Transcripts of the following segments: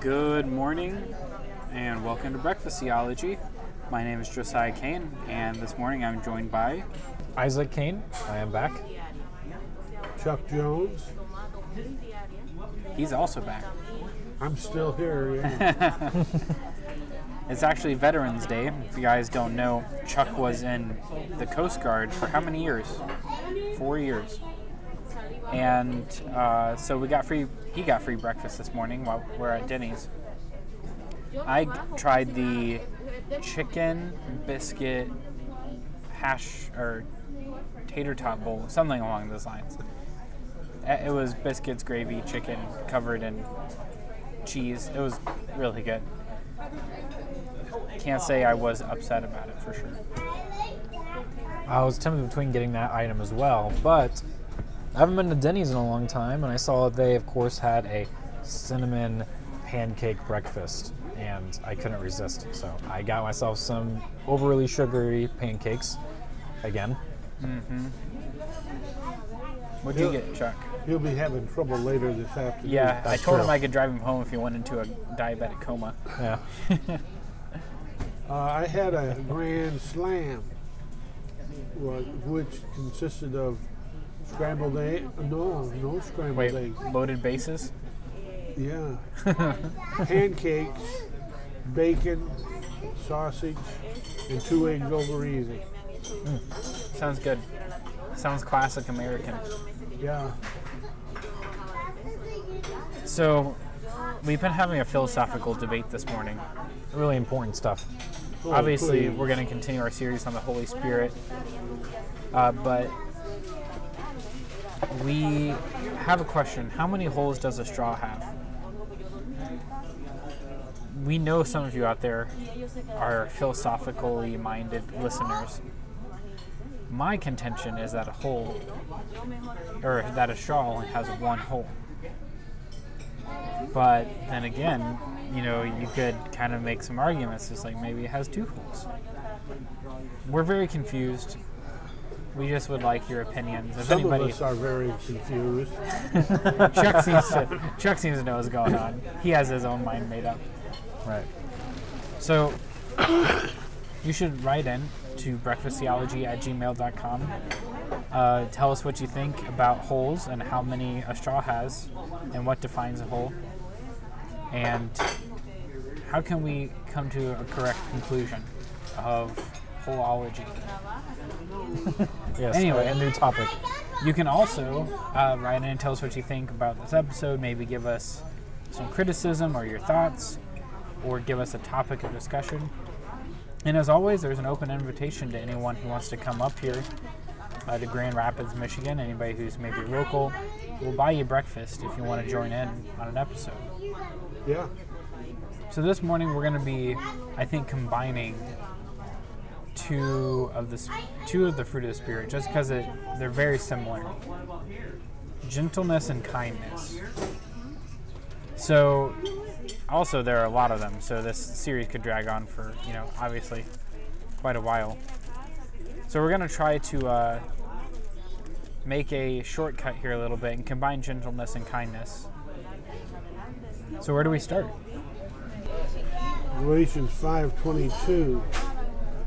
Good morning and welcome to Breakfast Theology. My name is Josiah Kane, and this morning I'm joined by Isaac Kane. I am back. Chuck Jones. he's also back. I'm still here. Yeah. It's actually Veterans Day. If you guys don't know, Chuck was in the Coast Guard for how many years? Four years. And uh, so we got free. He got free breakfast this morning while we're at Denny's. I tried the chicken biscuit hash or tater tot bowl, something along those lines. It was biscuits, gravy, chicken covered in cheese. It was really good. Can't say I was upset about it for sure. I was tempted between getting that item as well, but I haven't been to Denny's in a long time, and I saw that they, of course, had a cinnamon pancake breakfast, and I couldn't resist. So I got myself some overly sugary pancakes again. Mm-hmm. What'd you get, Chuck? He'll be having trouble later this afternoon. Yeah, I That's told him. I could drive him home if he went into a diabetic coma. Yeah. Uh, I had a grand slam, wa- which consisted of scrambled egg. No, no scrambled Wait, egg. loaded bases? Yeah. Pancakes, bacon, sausage, and two eggs over easy. Sounds good. Sounds classic American. Yeah. So, we've been having a philosophical debate this morning. Really important stuff. Oh, Obviously, please. we're going to continue our series on the Holy Spirit, uh, but we have a question. How many holes does a straw have? We know some of you out there are philosophically minded listeners. My contention is that a hole, or that a straw only has one hole. But then again, you know, you could kind of make some arguments. It's like maybe it has two holes. We're very confused. We just would like your opinions. If Some anybody, of us are very confused. Chuck seems to Chuck seems to know what's going on. He has his own mind made up. Right. So you should write in to breakfasttheology at gmail.com. Uh, tell us what you think about holes and how many a straw has and what defines a hole. And how can we come to a correct conclusion of holeology? Yes. Anyway. a new topic. You can also uh, write in and tell us what you think about this episode. Maybe give us some criticism or your thoughts, or give us a topic of discussion. And as always, there's an open invitation to anyone who wants to come up here uh, to Grand Rapids, Michigan. Anybody who's maybe local, we'll buy you breakfast if you want to join in on an episode. Yeah. So this morning we're going to be, I think, combining two of the two of the fruit of the spirit, just because they're very similar. Gentleness and kindness. So, also there are a lot of them. So this series could drag on for you know obviously quite a while. So we're going to try to uh, make a shortcut here a little bit and combine gentleness and kindness. So where do we start? Galatians 5:22.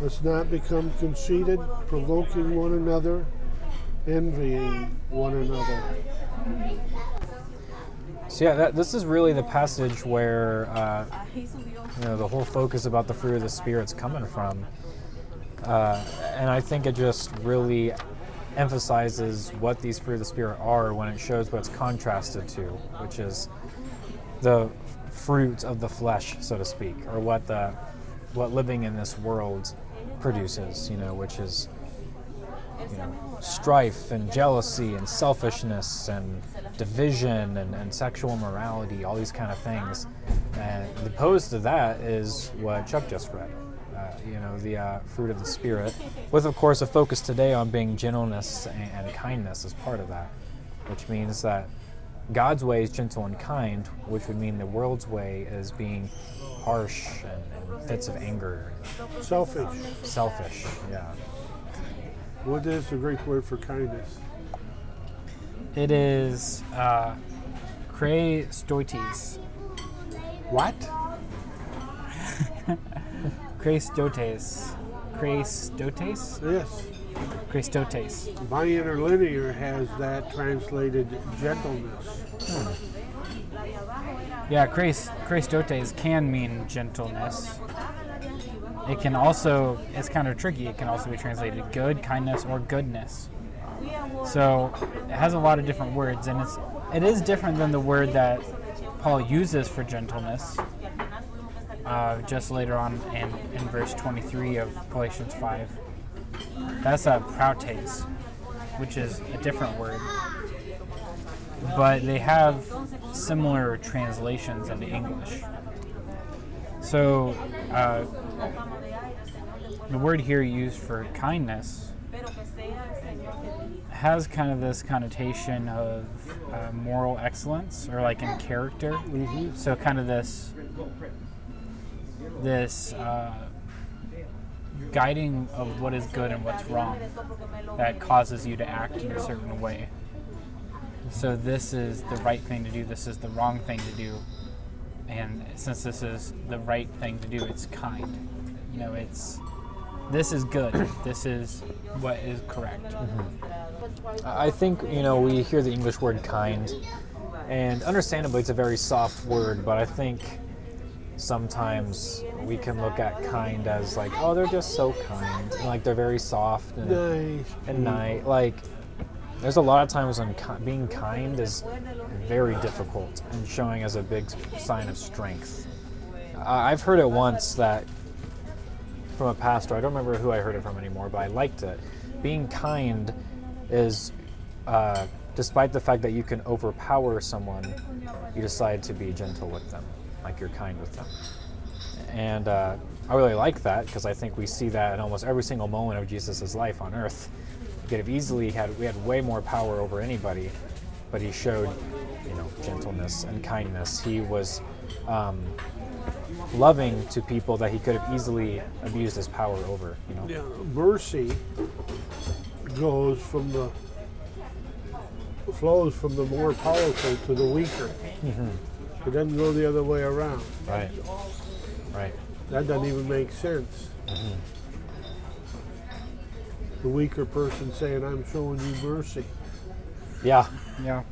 Let's not become conceited, provoking one another, envying one another. So yeah, that, this is really the passage where uh, you know the whole focus about the fruit of the spirit's coming from, uh, and I think it just really emphasizes what these fruit of the spirit are when it shows what's contrasted to, which is the fruit of the flesh, so to speak, or what the what living in this world produces. You know, which is you know, strife and jealousy and selfishness and division and, and sexual morality, all these kind of things. And the opposed to that is what Chuck just read. Uh, you know, the uh, fruit of the Spirit, with of course a focus today on being gentleness and, and kindness as part of that, which means that God's way is gentle and kind, which would mean the world's way is being harsh and, and fits of anger, Selfish. selfish. Yeah. What is the Greek word for kindness? It is uh, Chrestotes. What? Chrestotes. Chrestotes? Yes. Chrestotes. My interlinear has that translated gentleness. Yeah, Chres- Chrestotes can mean gentleness. It can also, it's kind of tricky, it can also be translated good, kindness, or goodness. So it has a lot of different words, and it's it is different than the word that Paul uses for gentleness. Uh, just later on in, in verse 23 of Galatians 5. That's a prautes, which is a different word. But they have similar translations into English. So uh, the word here used for kindness has kind of this connotation of uh, moral excellence or like in character. So kind of this this uh, guiding of what is good and what's wrong that causes you to act in a certain way. So this is the right thing to do. This is the wrong thing to do. And since this is the right thing to do, it's kind. You know, it's this is good. this is what is correct. Mm-hmm. I think you know we hear the English word kind, and understandably it's a very soft word, but I think sometimes we can look at kind as like, oh, they're just so kind, and like they're very soft and, Nice. and nice. Like there's a lot of times when ki- being kind is very difficult and showing as a big sign of strength. I I've heard it once that from a pastor. I don't remember who I heard it from anymore, but I liked it. Being kind is, uh, despite the fact that you can overpower someone, you decide to be gentle with them, like you're kind with them. And uh, I really like that because I think we see that in almost every single moment of Jesus' life on earth. He could have easily had we had way more power over anybody, but he showed, you know, gentleness and kindness. He was um, loving to people that he could have easily abused his power over. You know. Yeah, mercy goes from the flows from the more powerful to the weaker. It doesn't go the other way around. Right. Right. That doesn't even make sense. Mm-hmm. The weaker person saying, "I'm showing you mercy." Yeah. Yeah.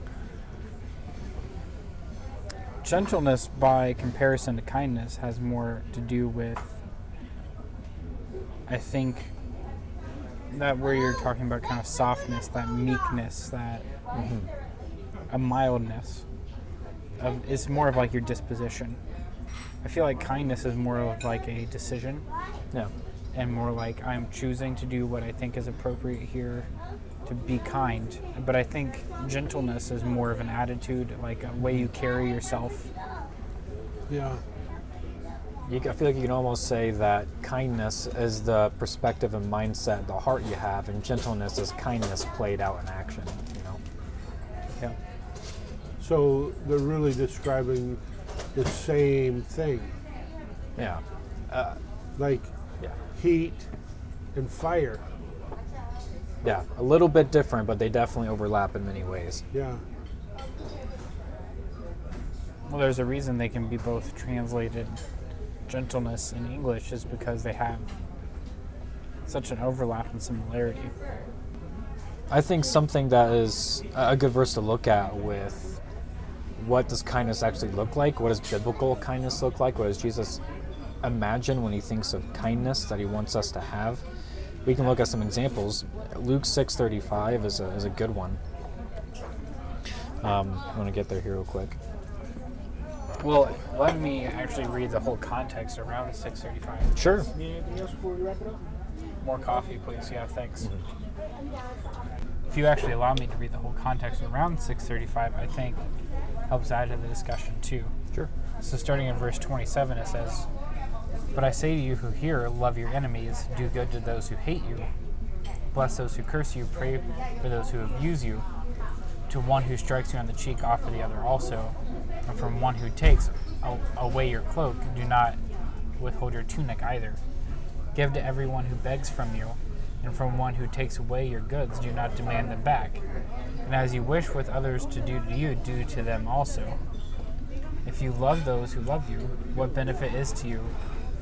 Gentleness, by comparison to kindness, has more to do with, I think, that where you're talking about kind of softness, that meekness, that mm-hmm. a mildness. Of, it's more of like your disposition. I feel like kindness is more of like a decision Yeah. and more like I'm choosing to do what I think is appropriate here to be kind. But I think gentleness is more of an attitude, like a way you carry yourself. Yeah, You, I feel like you can almost say that kindness is the perspective and mindset, the heart you have, and gentleness is kindness played out in action. You know. Yeah. So they're really describing the same thing, Yeah. Uh, like Yeah. heat and fire. Yeah. A little bit different, but they definitely overlap in many ways. Yeah, Well, there's a reason they can be both translated gentleness in English, is because they have such an overlap and similarity. I think something that is a good verse to look at with what does kindness actually look like? What does biblical kindness look like? What does Jesus imagine when he thinks of kindness that he wants us to have? We can look at some examples. Luke 6:35 is a, is a good one. Um, I want to get there here real quick. Well, let me actually read the whole context around 635. Sure. Anything else before we wrap it up? More coffee, please. Yeah, thanks. if you actually allow me to read the whole context around 635, I think helps add to the discussion too. Sure. So starting in verse 27, it says, But I say to you who hear, love your enemies, do good to those who hate you, bless those who curse you, pray for those who abuse you. To one who strikes you on the cheek, offer the other also. And from one who takes away your cloak, do not withhold your tunic either. Give to everyone who begs from you, and from one who takes away your goods, do not demand them back. And as you wish with others to do to you, do to them also. If you love those who love you, what benefit is to you?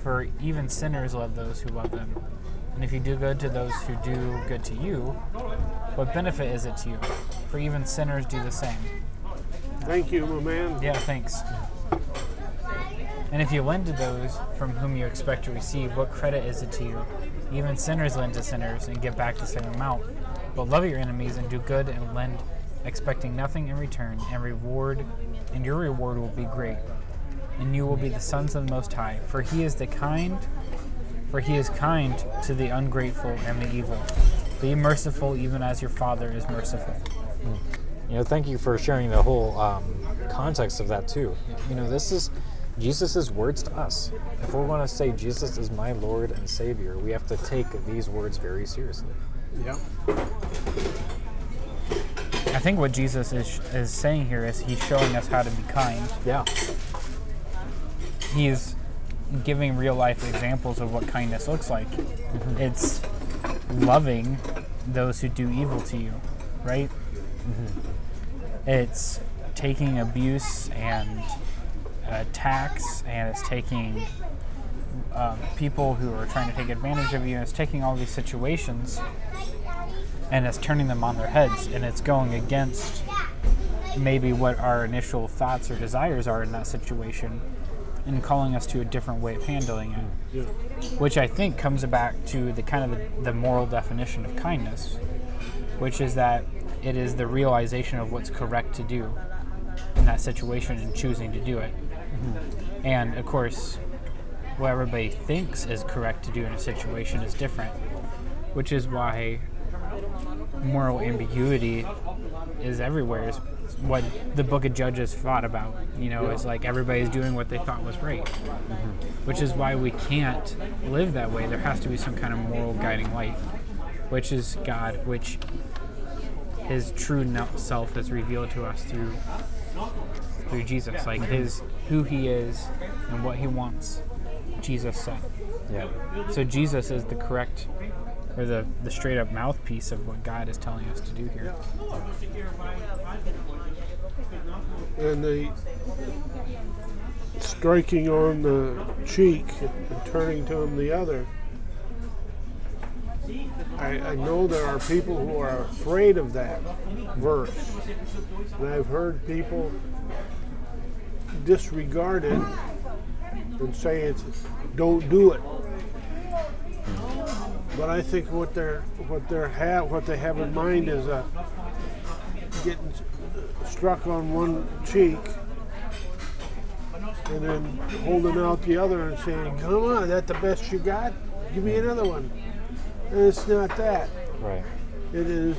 For even sinners love those who love them. And if you do good to those who do good to you, what benefit is it to you? For even sinners do the same. Thank you, my man. Yeah, thanks. And if you lend to those from whom you expect to receive, what credit is it to you? Even sinners lend to sinners and get back the same amount. But love your enemies and do good and lend, expecting nothing in return, and reward, and your reward will be great. And you will be the sons of the Most High, for He is the kind, for He is kind to the ungrateful and the evil. Be merciful, even as your Father is merciful. You know, thank you for sharing the whole um, context of that too. You know, this is Jesus' words to us. If we want to say Jesus is my Lord and Savior, we have to take these words very seriously. Yep. I think what Jesus is, is saying here is He's showing us how to be kind. Yeah. he's giving real life examples of what kindness looks like. Mm-hmm. It's loving those who do evil to you, right? Mm-hmm. It's taking abuse and uh, attacks, and it's taking um, people who are trying to take advantage of you, and it's taking all these situations and it's turning them on their heads, and it's going against maybe what our initial thoughts or desires are in that situation and calling us to a different way of handling it. Yeah. which i think comes back to the kind of the, the moral definition of kindness which is that it is the realization of what's correct to do in that situation and choosing to do it. Mm-hmm. And of course what everybody thinks is correct to do in a situation is different which is why moral ambiguity is everywhere is what the book of judges fought about you know it's like everybody's doing what they thought was right. Mm-hmm. Which is why we can't live that way. There has to be some kind of moral guiding light which is god which his true self is revealed to us through through jesus. Like his who he is and what he wants jesus said. Yeah. so jesus is the correct or the, the straight up mouthpiece of what god is telling us to do here And the striking on the cheek and turning to him the other. I, I know there are people who are afraid of that verse. And I've heard people disregard it and say it's don't do it. But I think what they're what they're ha- what they have in mind is uh, getting struck on one cheek and then holding out the other and saying, "Come on, that the best you got? Give me another one." And it's not that. Right. It is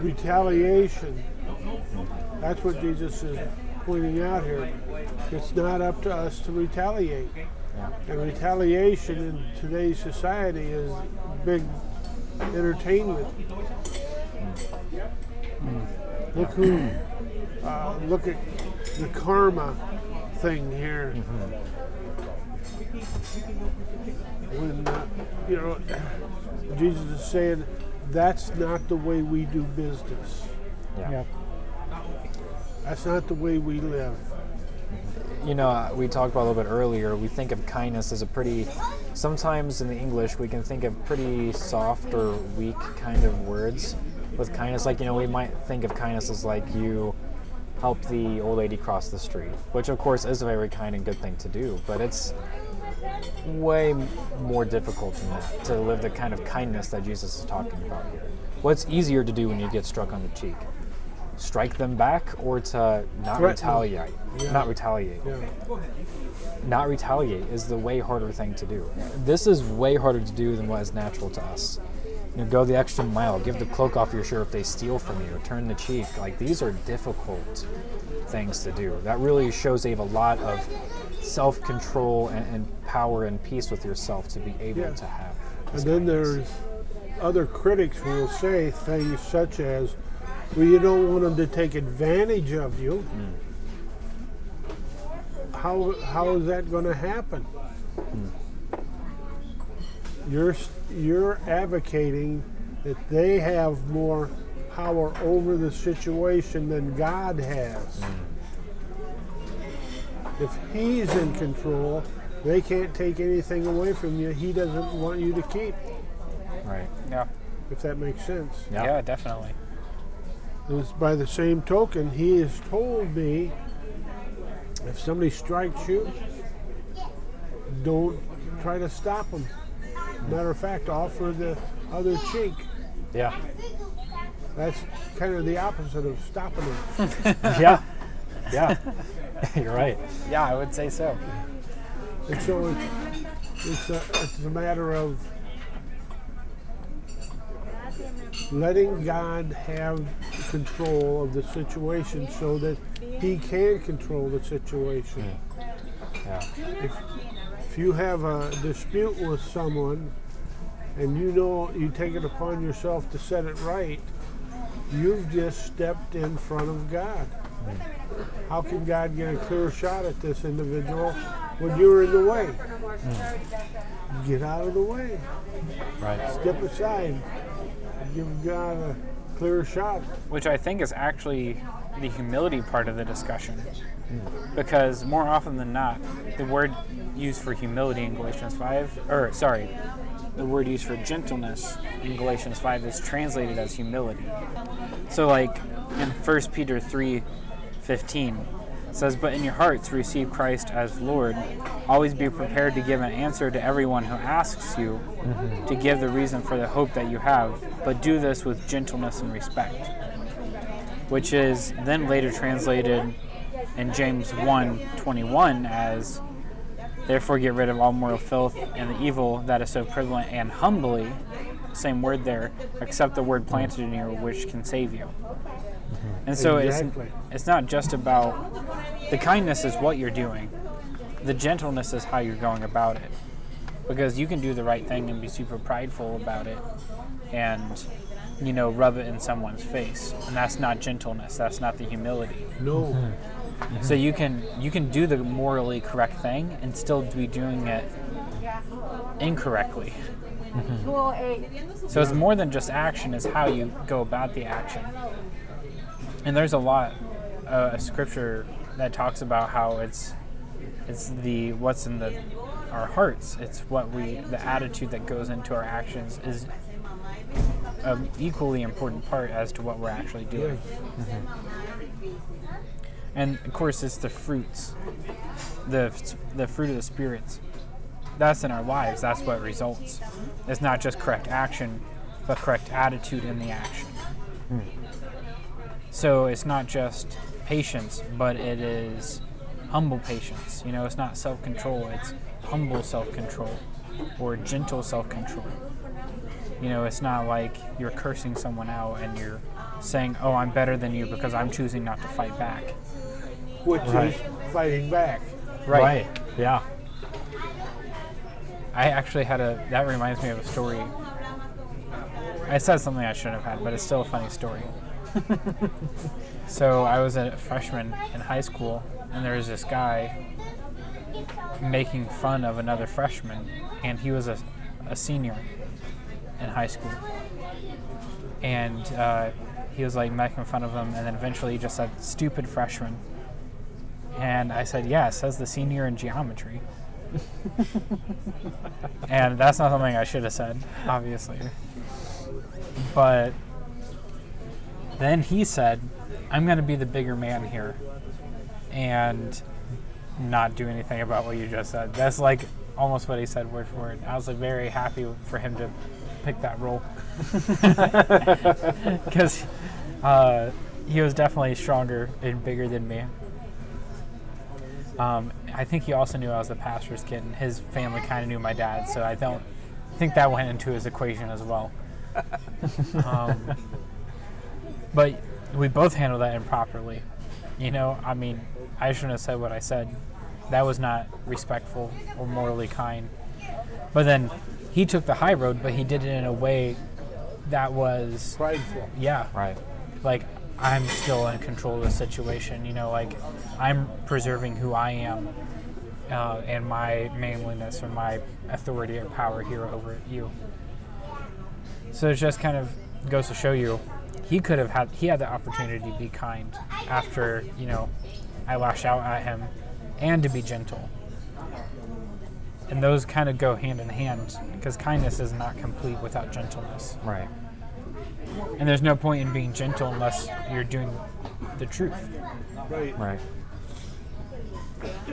retaliation. That's what Jesus is pointing out here. It's not up to us to retaliate. Yeah. And retaliation in today's society is big entertainment. Look who, uh, look at the karma thing here. When uh, you know, Jesus is saying that's not the way we do business. Yeah. That's not the way we live. You know, uh, we talked about a little bit earlier. We think of kindness as a pretty. Sometimes in the English, we can think of pretty soft or weak kind of words with kindness. Like, you know, we might think of kindness as like you help the old lady cross the street, which of course is a very kind and good thing to do, but it's way more difficult than that to live the kind of kindness that Jesus is talking about here. What's easier to do when you get struck on the cheek? Strike them back or to not Threaten retaliate? Yeah. Not retaliate Yeah. not retaliate is the way harder thing to do. This is way harder to do than what is natural to us. You know, go the extra mile. Give the cloak off your shirt if they steal from you. Turn the cheek. Like these are difficult things to do. That really shows they have a lot of self-control and, and power and peace with yourself to be able Yeah. to have. And then kindness. there's other critics who will say things such as, well, you don't want them to take advantage of you. How, how is that going to happen? You're, you're advocating that they have more power over the situation than God has. If He's in control, they can't take anything away from you He doesn't want you to keep, right. Yeah. if that makes sense. Yeah. Yeah, definitely. Is by the same token, he has told me if somebody strikes you, don't try to stop them. Matter of fact, offer the other cheek. Yeah. That's kind of the opposite of stopping them. yeah. Yeah. You're right. Yeah, I would say so. and so it's, it's, a, it's a matter of letting God have control of the situation so that he can control the situation. Yeah. if, if you have a dispute with someone and you know you take it upon yourself to set it right, you've just stepped in front of God. How can God get a clear shot at this individual when you're in the way? Get out of the way. Right. Step aside. Give God a clear shot. which I think is actually the humility part of the discussion. Because more often than not, the word used for humility in Galatians 5, or sorry, the word used for gentleness in Galatians 5 is translated as humility. So, like in 1 Peter 3 15, it says, But in your hearts receive Christ as Lord. Always be prepared to give an answer to everyone who asks you mm-hmm. to give the reason for the hope that you have, but do this with gentleness and respect which is then later translated in James 1:21 as therefore get rid of all moral filth and the evil that is so prevalent and humbly same word there accept the word planted in you which can save you mm-hmm. and so Exactly. it's it's not just about the kindness is what you're doing. The gentleness is how you're going about it. Because you can do the right thing and be super prideful about it and you know rub it in someone's face. And that's not gentleness. That's not the humility. No. so you can you can do the morally correct thing and still be doing it incorrectly. So it's more than just action it's how you go about the action. And there's a lot uh, of scripture that talks about how it's it's the what's in the our hearts. It's what we the attitude that goes into our actions is an equally important part as to what we're actually doing. Mm-hmm. And of course it's the fruits the the fruit of the spirits. That's in our lives. That's what results. It's not just correct action but correct attitude in the action. Hmm. So it's not just patience but it is humble patience you know it's not self-control it's humble self-control or gentle self-control you know it's not like you're cursing someone out and you're saying oh i'm better than you because i'm choosing not to fight back Which Right. is fighting back. Right. Yeah. I actually had a. That reminds me of a story. I said something I shouldn't have had, but it's still a funny story. so I was a freshman in high school, and there was this guy making fun of another freshman, and he was a, a senior in high school. And uh, he was like making fun of him, and then eventually he just said, "Stupid freshman." And I said, "Yeah, it says the senior in geometry." and that's not something I should have said, obviously. But then he said, I'm going to be the bigger man here and not do anything about what you just said. That's like almost what he said word for word. I was like very happy for him to pick that role because uh, he was definitely stronger and bigger than me. Um, I think he also knew I was the pastor's kid, and his family kind of knew my dad, so I don't think that went into his equation as well. um, but we both handled that improperly. You know, I mean, I shouldn't have said what I said. That was not respectful or morally kind. But then he took the high road, but he did it in a way that was Prideful. yeah, Right. like I'm still in control of the situation. You know, like I'm preserving who I am uh, and my manliness or my authority or power here over you. So it just kind of goes to show you, he could have had he had the opportunity to be kind after you know I lash out at him, and to be gentle. And those kind of go hand in hand because kindness is not complete without gentleness. Right. And there's no point in being gentle unless you're doing the truth. Right. Right.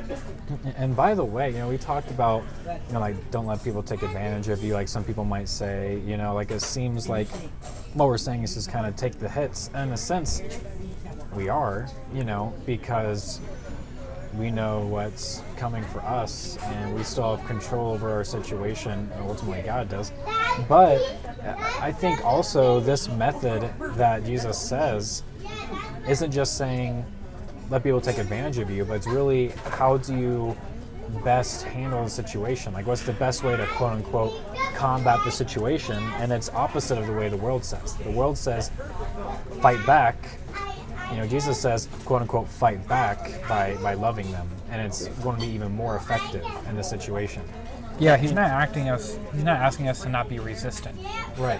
And by the way, you know, we talked about, you know, like don't let people take advantage of you. Like some people might say, you know, like it seems like what we're saying is just kind of take the hits. And in a sense, we are, you know, because we know what's coming for us and we still have control over our situation. And ultimately, God does. But I think also this method that Jesus says isn't just saying let people take advantage of you, but it's really how do you best handle the situation? Like, what's the best way to quote unquote combat the situation? And it's opposite of the way the world says. The world says fight back. You know, Jesus says quote unquote fight back by, by loving them, and it's going to be even more effective in the situation. Yeah, he's not acting us. He's not asking us to not be resistant. Right.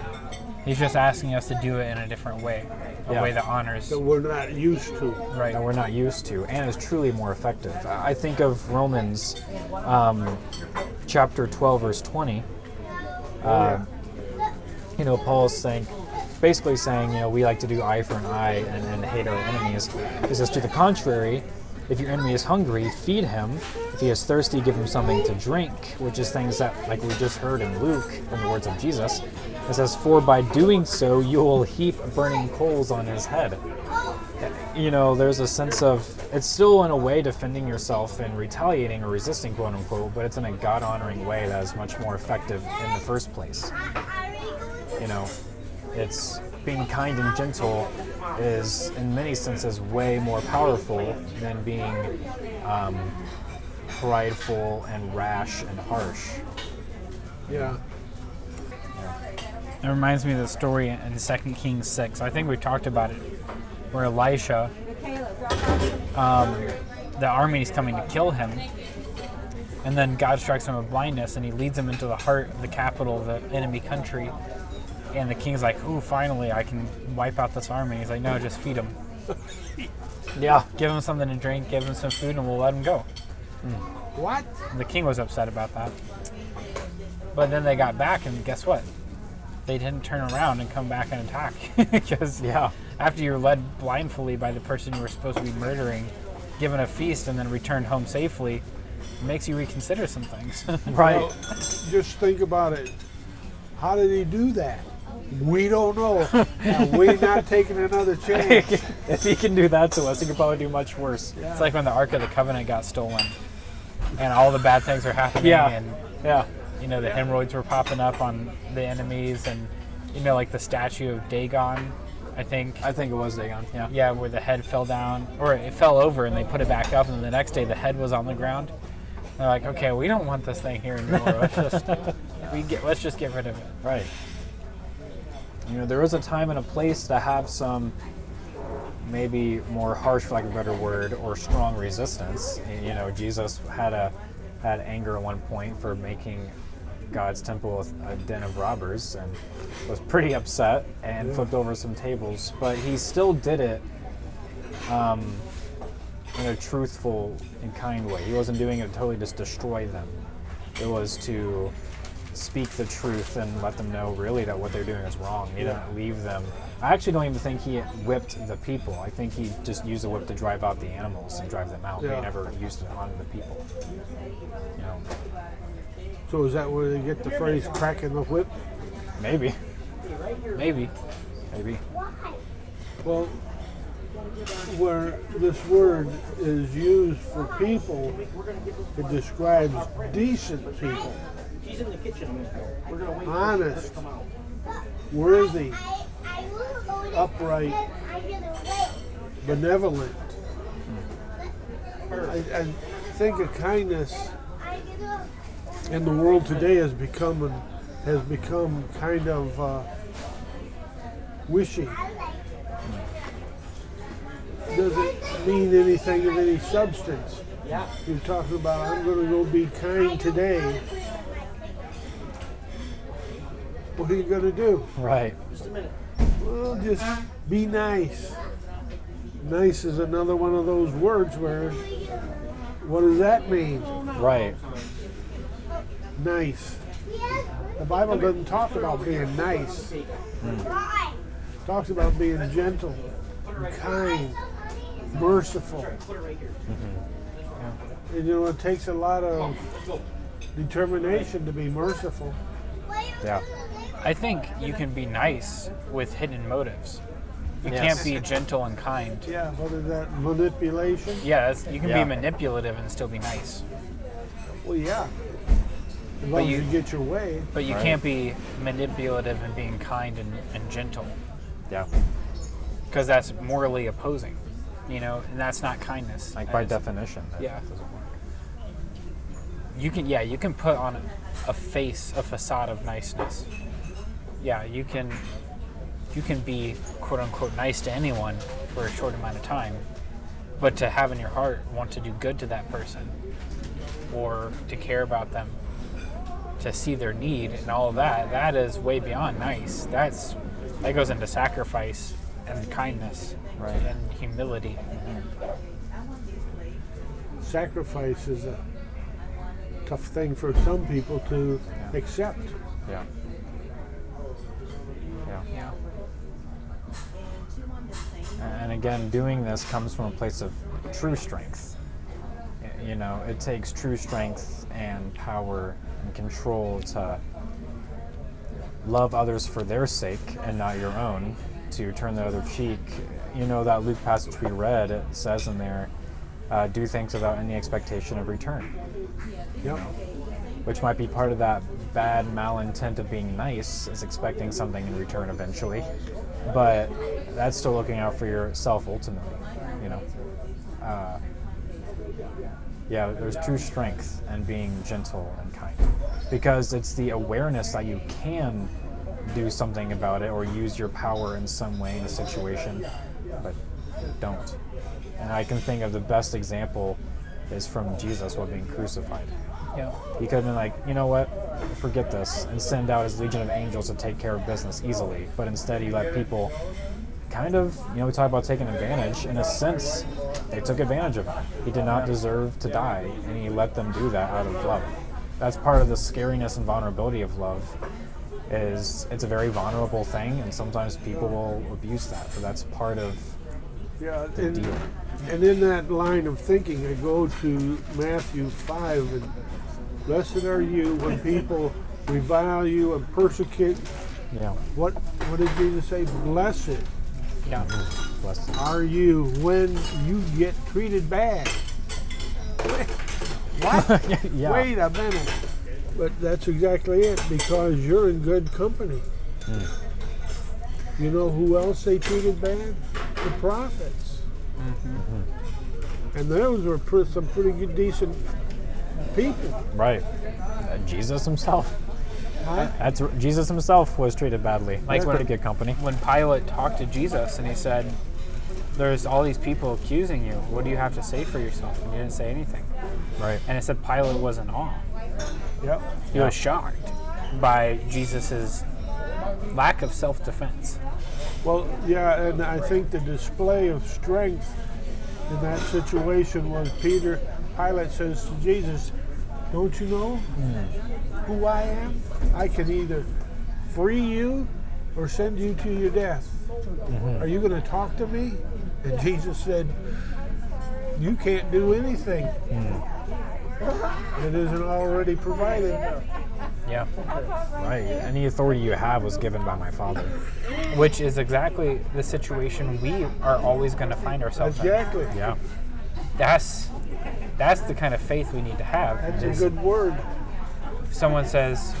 He's just asking us to do it in a different way, a Yeah. way that honors. That we're not used to. Right. that we're not used to, and is truly more effective. I think of Romans um, chapter 12, verse 20. Uh, you know, Paul's saying, basically saying, you know, we like to do eye for an eye and, and hate our enemies. He says, to the contrary, if your enemy is hungry, feed him. If he is thirsty, give him something to drink, which is things that, like we just heard in Luke from the words of Jesus. It says, For by doing so, you will heap burning coals on his head you know, there's a sense of it's still in a way defending yourself and retaliating or resisting, quote unquote, but it's in a God honoring way that is much more effective in the first place. You know, it's being kind and gentle is, in many senses, way more powerful than being um, prideful and rash and harsh. Yeah. It reminds me of the story in 2 Kings 6. I think we've talked about it, where Elisha, um, the army is coming to kill him, and then God strikes him with blindness, and he leads him into the heart of the capital of the enemy country. And the king's like, "Ooh, finally, I can wipe out this army." He's like, "No, just feed him. Yeah. Give him something to drink, give him some food, and we'll let him go." Hmm. What? The king was upset about that. But then they got back, and guess what? They didn't turn around and come back and attack. Because Yeah. after you're led blindfully by the person you were supposed to be murdering, given a feast, and then returned home safely, it makes you reconsider some things. Right. Well, just think about it. How did he do that? We don't know. and we're not taking another chance. if he can do that to us, he could probably do much worse. it's like when the Ark of the Covenant got stolen, and all the bad things are happening, Yeah. and Yeah. you know the hemorrhoids were popping up on the enemies, and you know like the statue of Dagon, I think. I think it was Dagon. Yeah. Yeah, where the head fell down, or it fell over, and they put it back up, and the next day the head was on the ground. They're like, okay, we don't want this thing here anymore. Let's just we get let's just get rid of it. Right. You know, there was a time and a place to have some maybe more harsh, for a better word, or strong resistance. And, you know, Jesus had a had anger at one point for making God's temple a a den of robbers, and was pretty upset and flipped over some tables. But he still did it um, in a truthful and kind way. He wasn't doing it to totally just destroy them. It was to speak the truth and let them know really that what they're doing is wrong. He didn't leave them. I actually don't even think he whipped the people. I think he just used the whip to drive out the animals and drive them out. Yeah. He never used it on the people. You know, So is that where they get the phrase cracking the whip? maybe, Maybe. maybe. Well, where this word is used for people, it describes decent people, She's in the kitchen. We're gonna wait. honest, worthy, upright, benevolent. I, I think of kindness in the world today has become an, has become kind of uh, wishy. Doesn't mean anything of any substance. You're talking about I'm going to go be kind today. What are you going to do? Right. Just a minute. Well, just be nice. Nice is another one of those words where, what does that mean? Right. Nice. The Bible doesn't talk about being nice. It talks about being gentle, and kind, merciful. And you know, it takes a lot of determination to be merciful. Yeah. I think you can be nice with hidden motives. You Yes. can't be gentle and kind. Yeah, what is that? Manipulation? Yeah, you can Yeah. be manipulative and still be nice, Well, yeah. As long you- as you get your way. but you Right. can't be manipulative and being kind and, and gentle Yeah. because that's morally opposing. You know, and that's not kindness. Like by definition. that Yeah. doesn't work. you can yeah you can put on a, a face a facade of niceness yeah you can you can be quote unquote nice to anyone for a short amount of time but to have in your heart want to do good to that person or to care about them to see their need and all of that that is way beyond nice that's that goes into sacrifice and kindness Right. and humility mm-hmm. Sacrifice is a tough thing for some people to accept. Yeah. Yeah. And again, doing this comes from a place of true strength. You know, it takes true strength and power and control to love others for their sake and not your own, to turn the other cheek. You know, that Luke passage we read, it says in there, uh, do things without any expectation of return, Yep. which might be part of that bad malintent of being nice, is expecting something in return eventually. But that's still looking out for yourself ultimately, you know. Uh, yeah, there's true strength in being gentle and kind because it's the awareness that you can do something about it or use your power in some way in a situation, but don't. And I can think of the best example is from Jesus while being crucified. Yeah He could have been like, you know what, forget this, and send out his legion of angels to take care of business easily. But instead, he let people kind of, you know, we talk about taking advantage. In a sense, they took advantage of him. He did not deserve to die, and he let them do that out of love. That's part of the scariness and vulnerability of love. Is it's a very vulnerable thing, and sometimes people will abuse that. But that's part of Yeah, the and, deal. and in that line of thinking, I go to Matthew 5 and blessed are you when people revile you and persecute. Yeah, What, what did Jesus say? Blessed yeah bless. are you when you get treated bad. What? yeah. Wait a minute. But that's exactly it because you're in good company. Hmm. You know who else they treated bad? The prophets. Mm-hmm. And those were some pretty good, decent people. Right. Uh, Jesus himself. Huh? That's Jesus himself was treated badly. Like That's when- pretty good company. when Pilate talked to Jesus and he said, There's all these people accusing you. What do you have to say for yourself? And he didn't say anything. Right. And it said Pilate was in awe. Yep. He was shocked by Jesus's lack of self defense. Well, yeah, and I think the display of strength in that situation was Peter. Pilate says to Jesus, Don't you know who I am? I can either free you or send you to your death. Mm-hmm. Are you going to talk to me? And Jesus said, You can't do anything mm. It isn't already provided. Yeah. Right. Any authority you have was given by my Father. Which is exactly the situation we are always going to find ourselves in. Exactly. Yeah. That's that's the kind of faith we need to have. That's a good word. if someone says,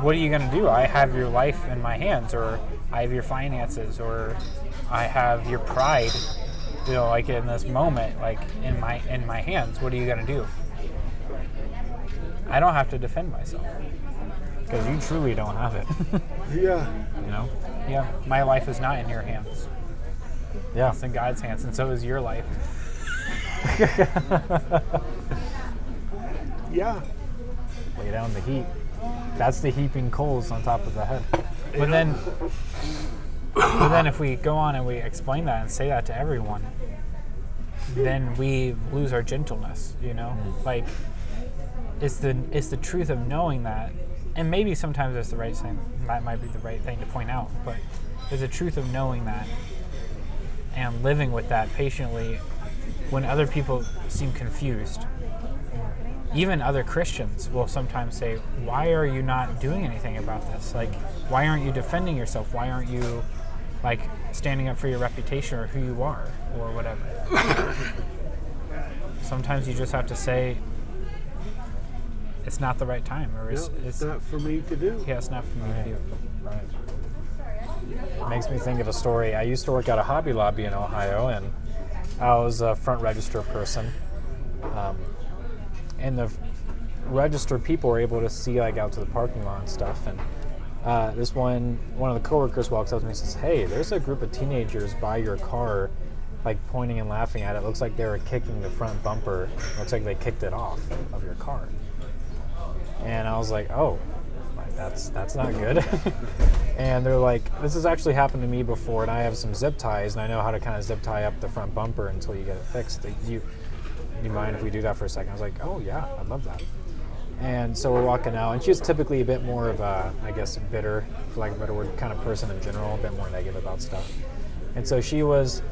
what are you going to do? I have your life in my hands, or I have your finances, or I have your pride. You know, like in this moment, like in my in my hands. What are you going to do? I don't have to defend myself. Because you truly don't have it. Yeah. you know? Yeah, my life is not in your hands. Yeah. It's in God's hands, and so is your life. Yeah. Lay down the heat. That's the heaping coals on top of the head. But then, but then if we go on and we explain that and say that to everyone, then we lose our gentleness. You know, mm. like it's the it's the truth of knowing that, and maybe sometimes it's the right thing. That might be the right thing to point out, but there's a truth of knowing that and living with that patiently when other people seem confused. Even other Christians will sometimes say, "Why are you not doing anything about this? Like, why aren't you defending yourself? Why aren't you like standing up for your reputation or who you are or whatever?" sometimes you just have to say, "It's not the right time," or No, "It's, it's it's not for me to do. yeah, it's not for me to do." Right. It makes me think of a story. I used to work at a Hobby Lobby in Ohio, and I was a front register person. Um, and the register people were able to see like out to the parking lot and stuff. And uh, this one, one of the coworkers walks up to me and says, "Hey, there's a group of teenagers by your car, like pointing and laughing at it. Looks like they were kicking the front bumper. Looks like they kicked it off of your car." And I was like, "Oh, that's that's not good." and they're like, "This has actually happened to me before, and I have some zip ties, and I know how to kind of zip tie up the front bumper until you get it fixed. Do you, you mind if we do that for a second? I was like, "Oh yeah, I'd love that." And so we're walking out, and she's typically a bit more of a, I guess, bitter, for lack of a better word, kind of person in general, a bit more negative about stuff. And so she was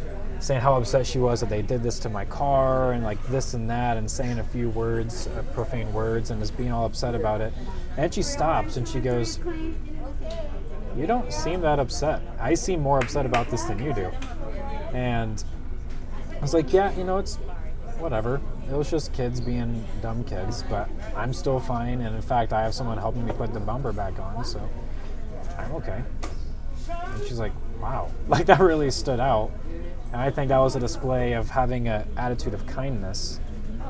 saying how upset she was that they did this to my car and like this and that and saying a few words, uh, profane words, and just being all upset about it. And she stops and she goes, You don't seem that upset. I seem more upset about this than you do. And I was like, Yeah, you know, it's whatever. It was just kids being dumb kids, but I'm still fine. And in fact, I have someone helping me put the bumper back on, so I'm okay. And she's like, wow, like that really stood out. And I think that was a display of having an attitude of kindness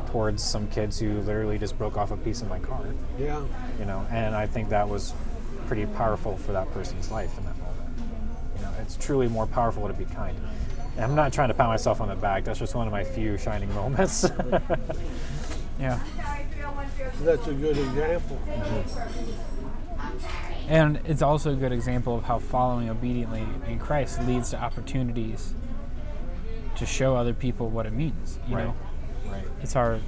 towards some kids who literally just broke off a piece of my car, Yeah. you know. And I think that was pretty powerful for that person's life in that moment. You know, it's truly more powerful to be kind. And I'm not trying to pat myself on the back. That's just one of my few shining moments. Yeah. That's a good example. Mm-hmm. And it's also a good example of how following obediently in Christ leads to opportunities to show other people what it means. You Right. know, right. it's our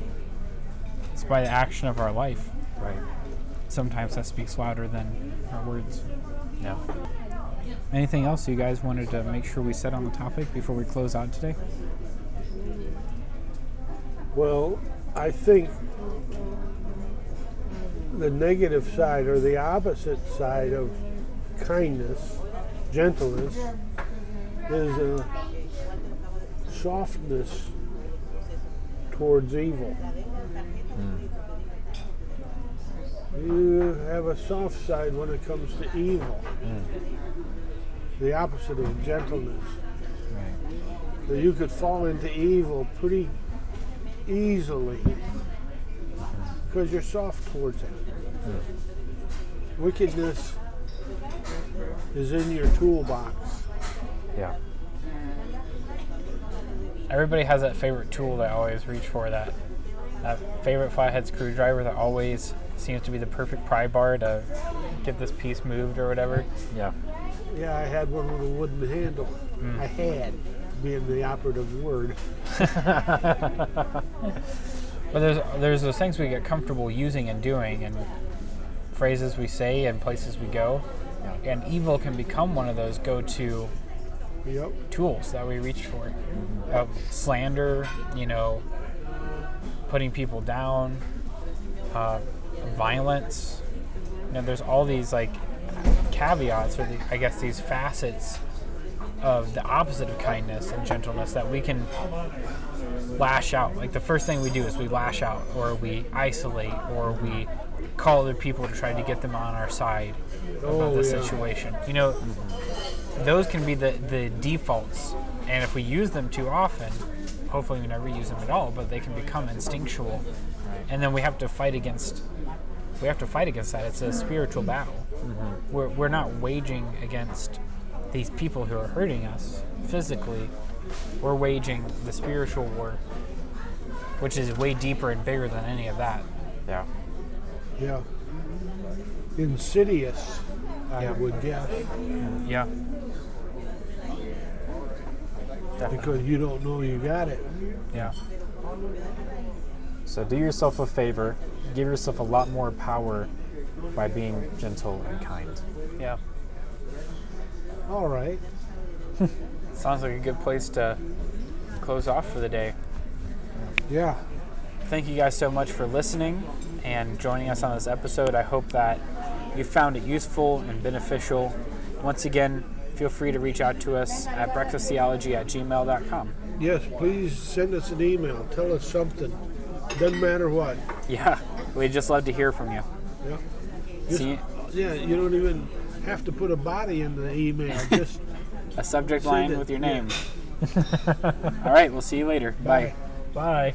it's by the action of our life. Right. Sometimes that speaks louder than our words. Yeah. Anything else you guys wanted to make sure we said on the topic before we close out today? Well, I think the negative side or the opposite side of kindness, gentleness, is a softness towards evil. You have a soft side when it comes to evil. The opposite of gentleness. Right. So you could fall into evil pretty easily because you're soft towards it. Wickedness is in your toolbox. Yeah. Everybody has that favorite tool they always reach for that that favorite flathead screwdriver that always seems to be the perfect pry bar to get this piece moved or whatever. Yeah. Yeah, I had one with a wooden handle. Mm. I had, being the operative word. But there's there's those things we get comfortable using and doing, and phrases we say and places we go, and evil can become one of those go-to Yep. tools that we reach for. Of slander, you know, putting people down, uh, violence. You know, there's all these like caveats, or the, I guess these facets of the opposite of kindness and gentleness that we can lash out. Like the first thing we do is we lash out, or we isolate, or we call other people to try to get them on our side about Oh, the yeah. situation. You know, those can be the, the defaults, and if we use them too often, hopefully we never use them at all, but they can become instinctual, and then we have to fight against. We have to fight against that. It's a spiritual battle. Mm-hmm. We're, we're not waging against these people who are hurting us physically. We're waging the spiritual war, which is way deeper and bigger than any of that. Yeah. Yeah. Insidious, I Yeah. would guess, Yeah. Because you don't know you got it. Yeah. So do yourself a favor, give yourself a lot more power by being gentle and kind. Yeah. All right. Sounds like a good place to close off for the day. Yeah. Thank you guys so much for listening and joining us on this episode. I hope that you found it useful and beneficial. Once again, feel free to reach out to us at breakfasttheology at gmail.com. Yes, please send us an email. Tell us something. Doesn't matter what. Yeah, we'd just love to hear from you. Yeah. Just- See yeah, you don't even have to put a body in the email. Just a subject line it, with your name. All right, we'll see you later. Bye. Bye. Bye.